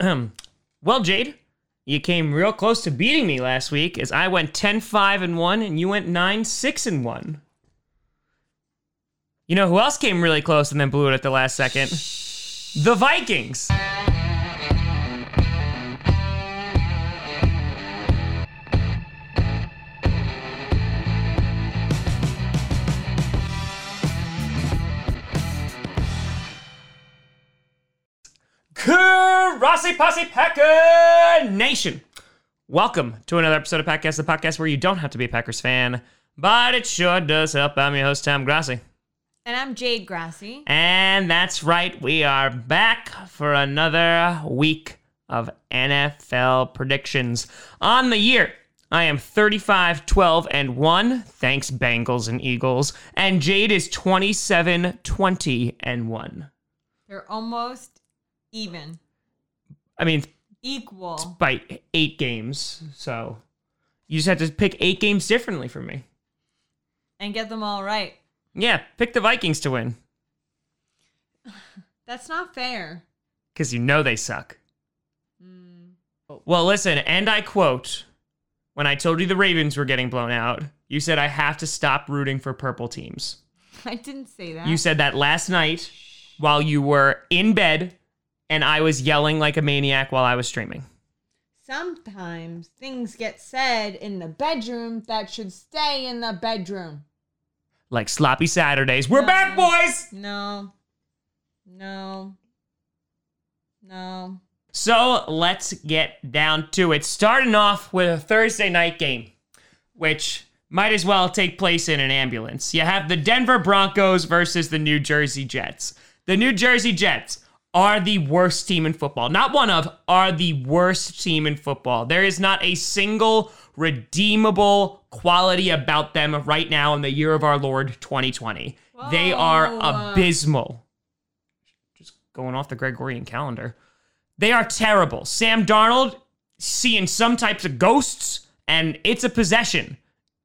well, Jade, you came real close to beating me last week as I went 10 5 and 1 and you went 9 6 and 1. You know who else came really close and then blew it at the last second? The Vikings. Rossi Posse Packer Nation. Welcome to another episode of Packcast, the podcast where you don't have to be a Packers fan, but it sure does help. I'm your host, Tom Grassi. And I'm Jade Grassi. And that's right, we are back for another week of NFL predictions. On the year, I am 35, 12, and 1. Thanks, Bengals and Eagles. And Jade is 27, 20, and 1. They're almost even. I mean, Equal. by eight games. So you just have to pick eight games differently for me. And get them all right. Yeah, pick the Vikings to win That's not fair. because you know they suck. Hmm. Well, listen, and I quote when I told you the Ravens were getting blown out, you said I have to stop rooting for purple teams. I didn't say that. You said that last night while you were in bed and I was yelling like a maniac while I was streaming. Sometimes things get said in the bedroom that should stay in the bedroom. Like sloppy Saturdays. We're No. back, boys! No. No. No. So let's get down to it. Starting off with a Thursday night game, which might as well take place in an ambulance. You have the Denver Broncos versus the New Jersey Jets. The New Jersey Jets are the worst team in football. Not one of, are the worst team in football. There is not a single redeemable quality about them right now in the year of our Lord 2020. They are abysmal. Just going off the Gregorian calendar. They are terrible. Sam Darnold seeing some types of ghosts, and it's a possession.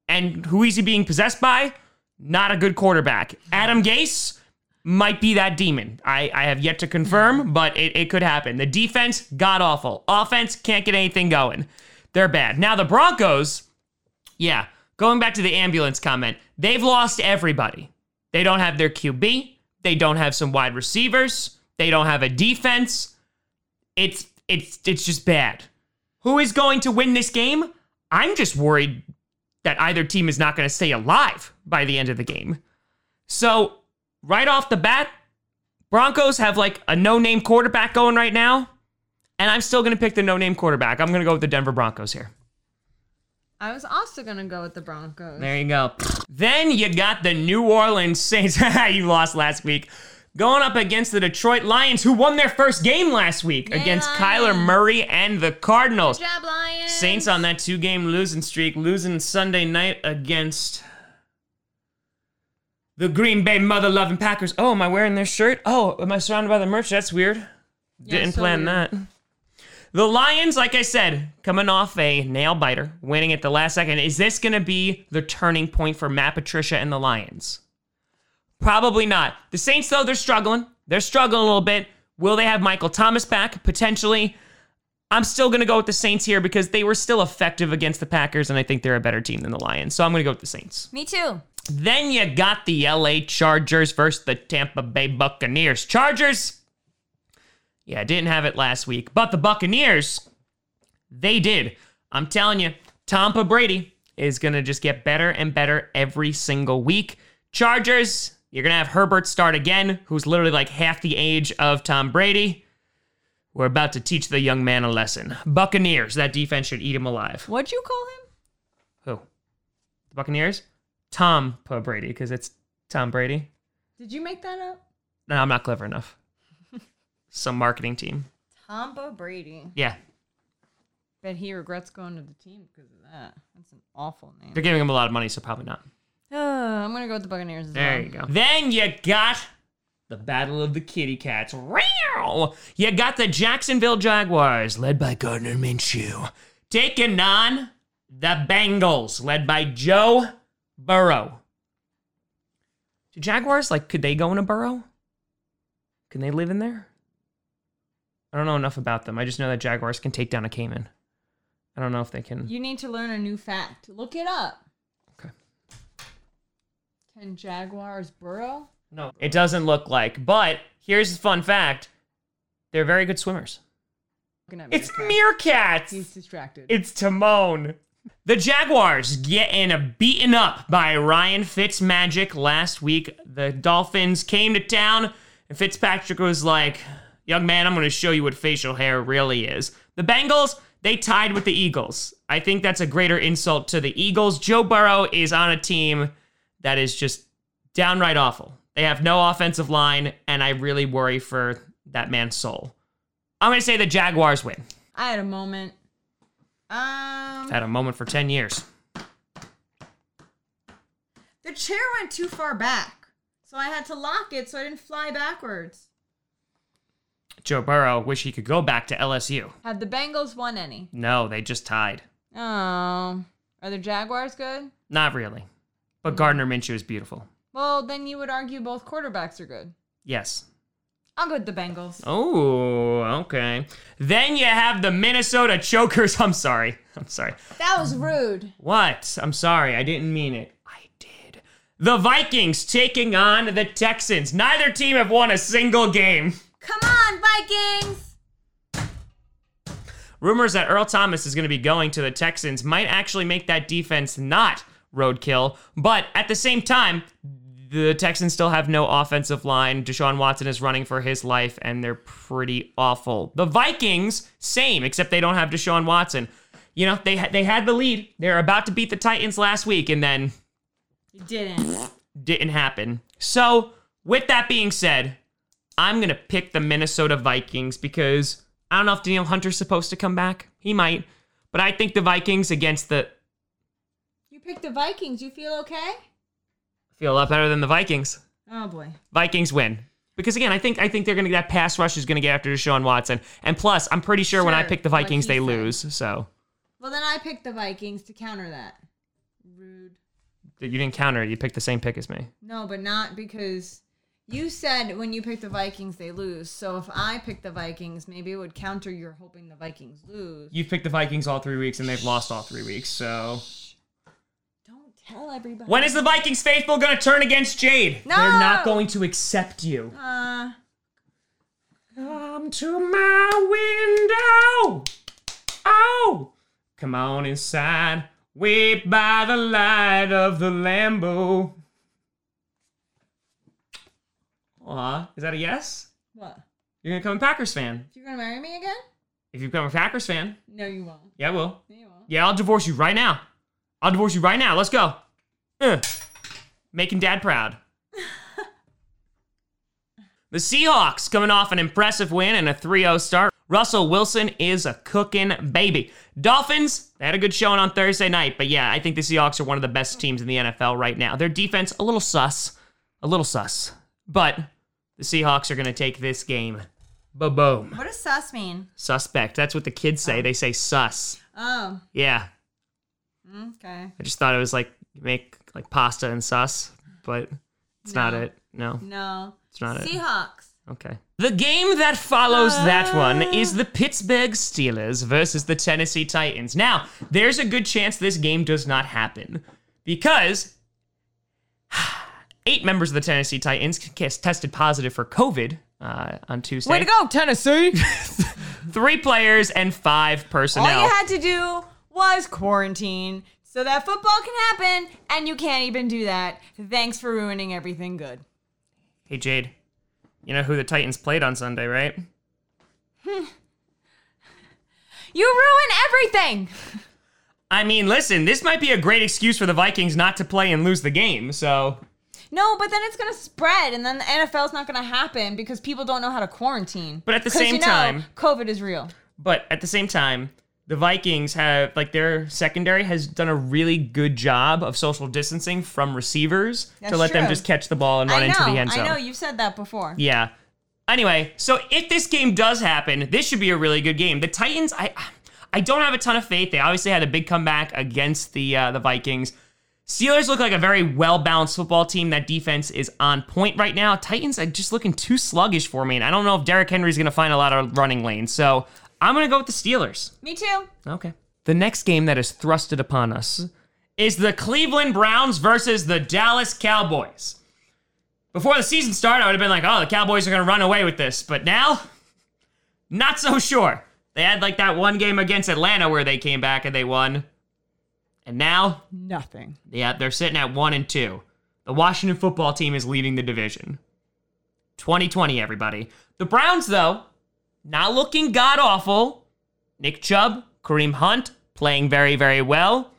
And who is he being possessed by? Not a good quarterback. Adam Gase might be that demon. I, I have yet to confirm, but it, it could happen. The defense, god awful. Offense, can't get anything going. They're bad. Now, the Broncos, yeah, going back to the ambulance comment, they've lost everybody. They don't have their QB. They don't have some wide receivers. They don't have a defense. It's it's it's just bad. Who is going to win this game? I'm just worried that either team is not going to stay alive by the end of the game. So, right off the bat, Broncos have like a no-name quarterback going right now, and I'm still going to pick the no-name quarterback. I'm going to go with the Denver Broncos here. I was also going to go with the Broncos. There you go. Then you got the New Orleans Saints. you lost last week. Going up against the Detroit Lions, who won their first game last week Yay, against Lions. Kyler Murray and the Cardinals. Good job, Lions. Saints on that two game losing streak, losing Sunday night against the Green Bay mother loving Packers. Oh, am I wearing their shirt? Oh, am I surrounded by the merch? That's weird. Yeah, Didn't so plan weird. that. The Lions, like I said, coming off a nail biter, winning at the last second. Is this going to be the turning point for Matt Patricia and the Lions? Probably not. The Saints, though, they're struggling. They're struggling a little bit. Will they have Michael Thomas back? Potentially. I'm still going to go with the Saints here because they were still effective against the Packers, and I think they're a better team than the Lions. So I'm going to go with the Saints. Me too. Then you got the LA Chargers versus the Tampa Bay Buccaneers. Chargers, yeah, didn't have it last week, but the Buccaneers, they did. I'm telling you, Tampa Brady is going to just get better and better every single week. Chargers, you're going to have Herbert start again, who's literally like half the age of Tom Brady. We're about to teach the young man a lesson. Buccaneers, that defense should eat him alive. What'd you call him? Who? The Buccaneers? Tom Brady, because it's Tom Brady. Did you make that up? No, I'm not clever enough. Some marketing team. Tomba Brady. Yeah, Bet he regrets going to the team because of that. That's an awful name. they're giving him a lot of money, so probably not. Uh, I'm gonna go with the Buccaneers as There well. you go. Then you got the Battle of the Kitty Cats. Meow. You got the Jacksonville Jaguars, led by Gardner Minshew, taking on the Bengals, led by Joe Burrow. Do Jaguars like? Could they go in a burrow? Can they live in there? I don't know enough about them. I just know that Jaguars can take down a caiman. I don't know if they can. You need to learn a new fact. Look it up. Okay. Can jaguars burrow? No, it doesn't look like. But here's a fun fact: they're very good swimmers. It's meerkat. meerkats. He's distracted. It's Timon. The Jaguars getting beaten up by Ryan Fitzmagic last week. The Dolphins came to town, and Fitzpatrick was like, Young man, I'm going to show you what facial hair really is. The Bengals, they tied with the Eagles. I think that's a greater insult to the Eagles. Joe Burrow is on a team that is just downright awful. They have no offensive line, and I really worry for that man's soul. I'm going to say the Jaguars win. I had a moment. Um, Had a moment for 10 years. the chair went too far back, so I had to lock it so I didn't fly backwards. Joe Burrow wish he could go back to LSU. Have the Bengals won any? No, they just tied. Oh, are the Jaguars good? Not really. But Gardner Minshew is beautiful. Well, then you would argue both quarterbacks are good. Yes. I'll go with the Bengals. Oh, okay. Then you have the Minnesota Chokers. I'm sorry. I'm sorry. That was rude. What? I'm sorry. I didn't mean it. I did. The Vikings taking on the Texans. Neither team have won a single game. Come on, Vikings! Rumors that Earl Thomas is going to be going to the Texans might actually make that defense not roadkill. But at the same time, the Texans still have no offensive line. Deshaun Watson is running for his life, and they're pretty awful. The Vikings, same, except they don't have Deshaun Watson. You know, they, they had the lead. They're about to beat the Titans last week, and then You didn't. didn't happen. So, with that being said, I'm going to pick the Minnesota Vikings because I don't know if Danielle Hunter's supposed to come back. He might. But I think the Vikings against the You picked the Vikings. You feel okay? Feel a lot better than the Vikings. Oh boy. Vikings win. Because again, I think I think they're gonna that pass rush is gonna get after Deshaun Watson. And plus, I'm pretty sure, when I pick the Vikings, they said. lose. So Well, then I picked the Vikings to counter that. Rude. you didn't counter it. You picked the same pick as me. No, but not because you said when you pick the Vikings they lose. So if I pick the Vikings, maybe it would counter your hoping the Vikings lose. You've picked the Vikings all three weeks, and they've lost all three weeks. So tell everybody. when is the Vikings faithful gonna turn against Jade? No! They're not going to accept you. Uh, Come to my window. Oh, come on inside. Wait by the light of the Lambeau. Aw, is that a yes? what? You're gonna become a Packers fan. You're gonna marry me again? If you become a Packers fan, No, you won't. yeah, I will. No, you won't. Yeah, I'll divorce you right now. I'll divorce you right now. Let's go. Uh, making dad proud. the Seahawks coming off an impressive win and a 3 0 start. Russell Wilson is a cooking baby. Dolphins, they had a good showing on Thursday night, but yeah, I think the Seahawks are one of the best teams in the NFL right now. Their defense, a little sus. A little sus. But the Seahawks are going to take this game. Ba boom. What does sus mean? Suspect. That's what the kids say. They say sus. Oh, Yeah. Okay. I just thought it was like make like pasta and sauce, but it's not it. No, No. it's not it. Seahawks. Okay. The game that follows that one is the Pittsburgh Steelers versus the Tennessee Titans. Now, there's a good chance this game does not happen because eight members of the Tennessee Titans tested positive for COVID uh, on Tuesday. Way to go, Tennessee! Three players and five personnel. All you had to do was quarantine so that football can happen, and you can't even do that. Thanks for ruining everything good. Hey Jade, you know who the Titans played on Sunday, right? You ruin everything! I mean, listen, this might be a great excuse for the Vikings not to play and lose the game. So, No, but then it's gonna spread, and then the NFL's not gonna happen because people don't know how to quarantine. But at the same you know, time- COVID is real. but at the same time, the Vikings have like their secondary has done a really good job of social distancing from receivers to That's let them just catch the ball and run know, into the end zone. I know, you've said that before. Yeah. Anyway, so if this game does happen, this should be a really good game. The Titans, I I don't have a ton of faith. They obviously had a big comeback against the uh, the Vikings. Steelers look like a very well balanced football team. That defense is on point right now. Titans are just looking too sluggish for me, and I don't know if Derrick Henry's going to find a lot of running lanes. So I'm going to go with the Steelers. Me too. Okay. The next game that is thrusted upon us is the Cleveland Browns versus the Dallas Cowboys. Before the season started, I would have been like, oh, the Cowboys are going to run away with this. But now, not so sure. They had like that one game against Atlanta where they came back and they won. And now, Nothing. yeah, they're sitting at one and two. The Washington football team is leading the division. 2020, everybody. The Browns, though, not looking god awful. Nick Chubb, Kareem Hunt playing very, very well.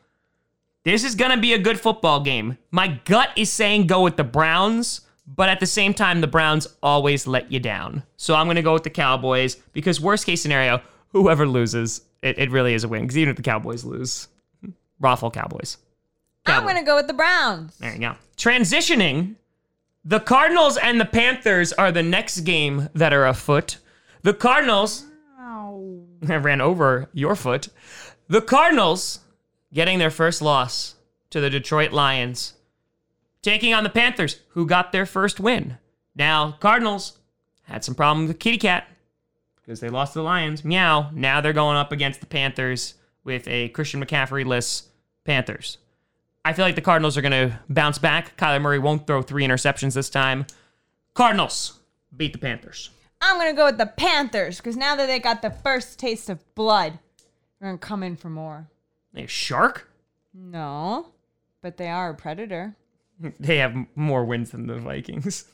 This is going to be a good football game. My gut is saying go with the Browns, but at the same time, the Browns always let you down. So I'm going to go with the Cowboys because, worst case scenario, whoever loses, it, it really is a win. Because even if the Cowboys lose, Raffle Cowboys. I'm gonna go with the Browns. There you go. Transitioning, the Cardinals and the Panthers are the next game that are afoot. The Cardinals Ow. Ran over your foot. The Cardinals getting their first loss to the Detroit Lions, taking on the Panthers, who got their first win. Now, Cardinals had some problems with Kitty Cat because they lost to the Lions. Meow. Now they're going up against the Panthers with a Christian McCaffrey-less Panthers. I feel like the Cardinals are going to bounce back. Kyler Murray won't throw three interceptions this time. Cardinals beat the Panthers. I'm gonna go with the Panthers because now that they got the first taste of blood, they're gonna come in for more. They a shark? No, but they are a predator. They have more wins than the Vikings.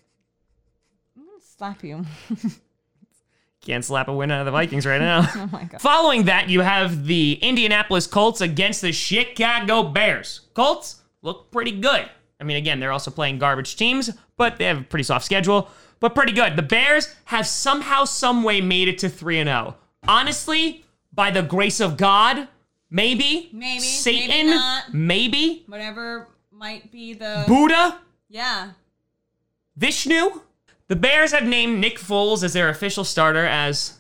I'm gonna slap you. Can't slap a win out of the Vikings right now. oh my god. Following that, you have the Indianapolis Colts against the Chicago Bears. Colts look pretty good. I mean, again, they're also playing garbage teams, but they have a pretty soft schedule, but pretty good. The Bears have somehow, some way made it to 3 and 0. Honestly, by the grace of God, maybe. Maybe, Satan, maybe maybe. Whatever might be the Buddha, yeah. Vishnu. The Bears have named Nick Foles as their official starter as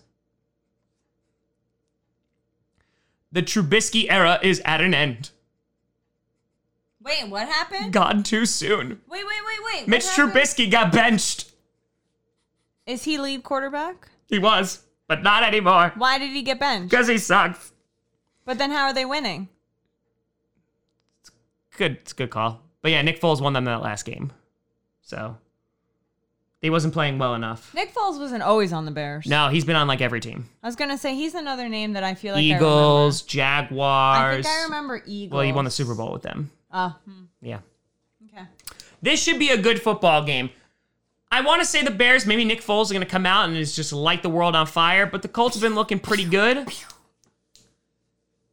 the Trubisky era is at an end. Wait, what happened? Gone too soon. Wait, wait, wait, wait. Mitch? Trubisky got benched. Is he lead quarterback? He was, but not anymore Why did he get benched? because he sucks. But then how are they winning? It's Good, it's a good call. But yeah, Nick Foles won them that last game, so he wasn't playing well enough. Nick Foles wasn't always on the Bears. No, he's been on like every team. I was gonna say he's another name that I feel like Eagles, I Jaguars. I think I remember Eagles. Well, he won the Super Bowl with them. Oh, hmm, Yeah. okay. This should be a good football game. I want to say the Bears, maybe Nick Foles is going to come out and is just light the world on fire, but the Colts have been looking pretty good.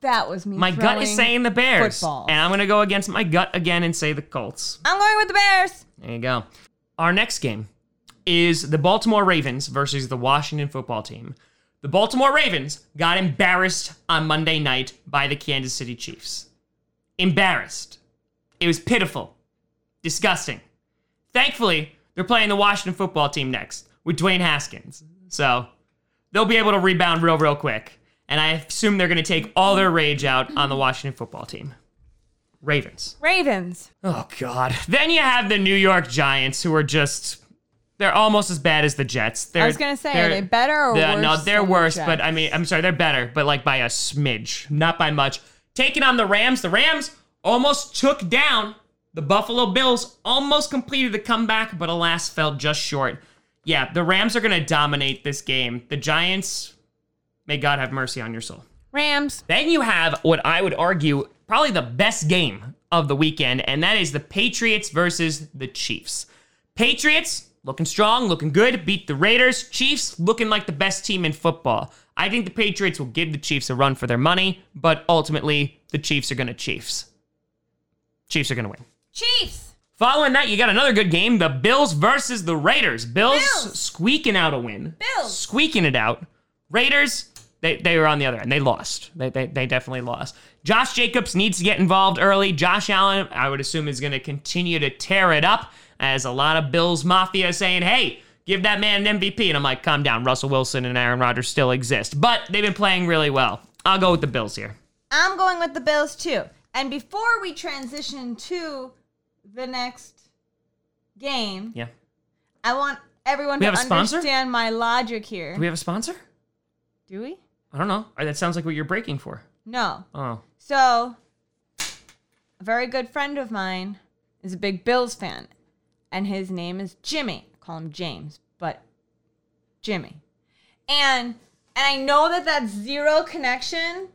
That was me. My gut is saying the Bears. footballs. And I'm going to go against my gut again and say the Colts. I'm going with the Bears. There you go. Our next game is the Baltimore Ravens versus the Washington football team. The Baltimore Ravens got embarrassed on Monday night by the Kansas City Chiefs. Embarrassed. It was pitiful. Disgusting. Thankfully, they're playing the Washington football team next with Dwayne Haskins. So they'll be able to rebound real, real quick. And I assume they're going to take all their rage out on the Washington football team. Ravens. Ravens. Oh God. Then you have the New York Giants, who are just they're almost as bad as the Jets. They're, I was gonna say, are they're- better or they're- worse? No, they're than the worse. But I mean, I'm sorry, they're better, but like by a smidge, not by much. Taking on the Rams. The Rams almost took down the Buffalo Bills. Almost completed the comeback, but alas, fell just short. Yeah, the Rams are gonna dominate this game. The Giants, may God have mercy on your soul. Rams. Then you have what I would argue probably the best game of the weekend, and that is the Patriots versus the Chiefs. Patriots looking strong, looking good, beat the Raiders. Chiefs looking like the best team in football. I think the Patriots will give the Chiefs a run for their money, but ultimately the Chiefs are going to Chiefs. Chiefs are going to win. Chiefs. Following that, you got another good game the Bills versus the Raiders. Bills, Bills. squeaking out a win. Bills. Squeaking it out. Raiders, they, they were on the other end. They lost. They, they, they definitely lost. Josh Jacobs needs to get involved early. Josh Allen, I would assume, is going to continue to tear it up as a lot of Bills Mafia saying, hey, give that man an MVP. And I'm like, calm down. Russell Wilson and Aaron Rodgers still exist. But they've been playing really well. I'll go with the Bills here. I'm going with the Bills too. And before we transition to the next game, Yeah. I want everyone We to have a sponsor? understand my logic here. Do we have a sponsor? Do we? I don't know. That sounds like what you're breaking for. No. Oh. So, a very good friend of mine is a big Bills fan, and his name is Jimmy. I call him James, but Jimmy. And and I know that that's zero connection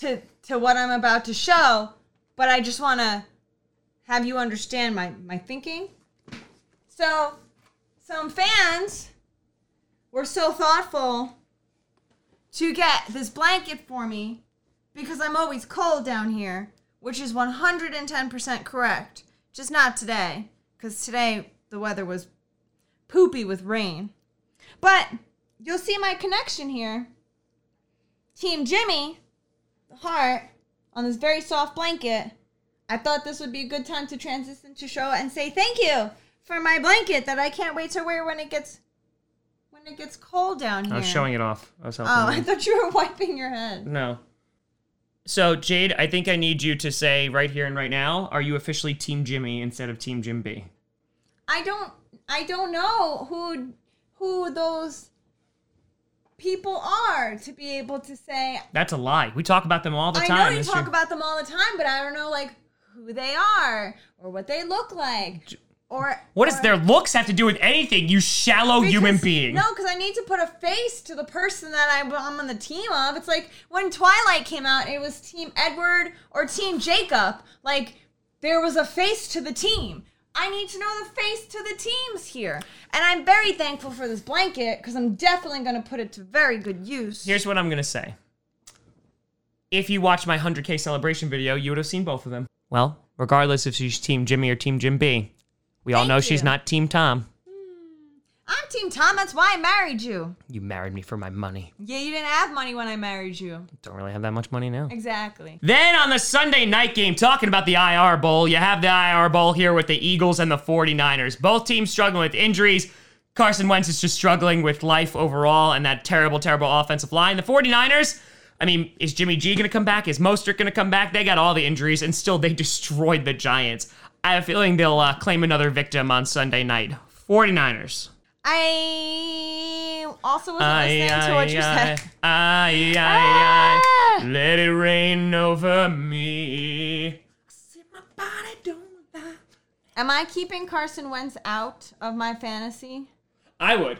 to to what I'm about to show, but I just want to have you understand my my thinking. So, some fans were so thoughtful to get this blanket for me because I'm always cold down here, which is 110% correct. Just not today, because today the weather was poopy with rain. But you'll see my connection here. Team Jimmy, the heart, on this very soft blanket. I thought this would be a good time to transition to show and say thank you for my blanket that I can't wait to wear when it gets when it gets cold down here. I was showing it off. I was helping. Oh, you. I thought you were wiping your head. No. So, Jade, I think I need you to say right here and right now, are you officially Team Jimmy instead of Team Jim B? I don't I don't know who who those people are to be able to say That's a lie. We talk about them all the I time. know you talk your- about them all the time, but I don't know like who they are or what they look like. Or What does or- their looks have to do with anything, you shallow human being? No, because I need to put a face to the person that I'm on the team of. It's like when Twilight came out, it was Team Edward or Team Jacob. Like there was a face to the team. I need to know the face to the teams here. And I'm very thankful for this blanket because I'm definitely going to put it to very good use. Here's what I'm going to say. If you watched my 100K celebration video, you would have seen both of them. Well, regardless if she's Team Jimmy or Team Jim B, we all Thank know she's you. not Team Tom. Hmm. I'm Team Tom. That's why I married you. You married me for my money. Yeah, you didn't have money when I married you. Don't really have that much money now. Exactly. Then on the Sunday night game, talking about the IR Bowl, you have the IR Bowl here with the Eagles and the 49ers. Both teams struggling with injuries. Carson Wentz is just struggling with life overall and that terrible, terrible offensive line. The 49ers, I mean, is Jimmy G going to come back? Is Mostert going to come back? They got all the injuries and still they destroyed the Giants. I have a feeling they'll uh, claim another victim on Sunday night. 49ers. I also wasn't Aye, listening to what you aye, said. aye, aye, Ah! aye, Let it rain over me. My body don't lie. Am I keeping Carson Wentz out of my fantasy? I would.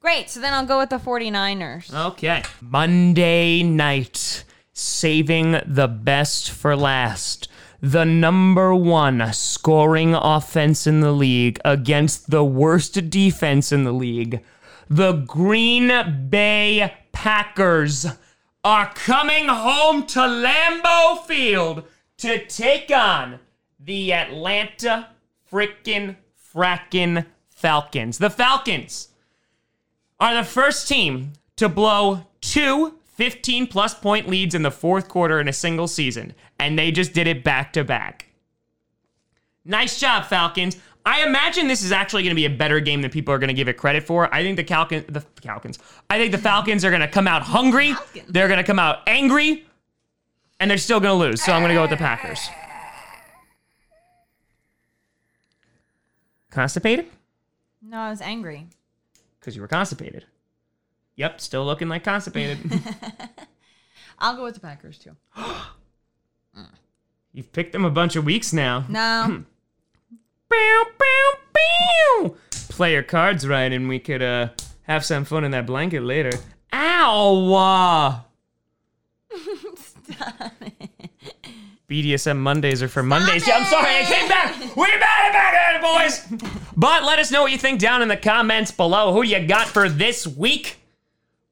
Great, so then I'll go with the 49ers. Okay. Monday night. Saving the best for last. The number one scoring offense in the league against the worst defense in the league. The Green Bay Packers are coming home to Lambeau Field to take on the Atlanta frickin' frackin' Falcons. The Falcons are the first team to blow two 15 plus point leads in the fourth quarter in a single season, and they just did it back to back. Nice job, Falcons. I imagine this is actually going to be a better game than people are going to give it credit for. I think the Falcons, the Falcons, I think the Falcons are going to come out hungry. Falcons. They're going to come out angry, and they're still going to lose. So I'm going to go with the Packers. Constipated? No, I was angry. Because you were constipated. Yep, still looking like constipated. I'll go with the Packers too. You've picked them a bunch of weeks now. No. Bow, bow, bow. Play your cards right, and we could uh have some fun in that blanket later. Ow! uh. BDSM Mondays are for Mondays. Yeah, I'm sorry, I came back. We made it back at it, boys. But let us know what you think down in the comments below. Who you got for this week?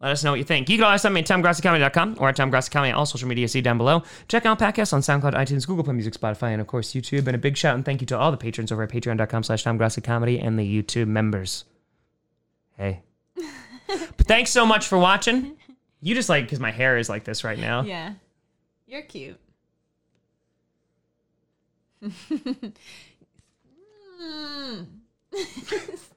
Let us know what you think. You can always send me at TomGrassiComedy.com or at TomGrassiComedy on all social media. See down below. Check out podcasts on SoundCloud, iTunes, Google Play Music, Spotify, and of course YouTube. And a big shout and thank you to all the patrons over at Patreon.com slash TomGrassiComedy and the YouTube members. Hey. but thanks so much for watching. You just like because my hair is like this right now. yeah. You're cute. Mm.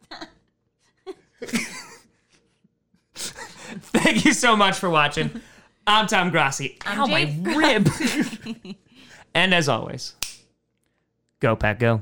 Thank you so much for watching. I'm Tom Grassi. Ow, my rib. And as always, go, Pack, go.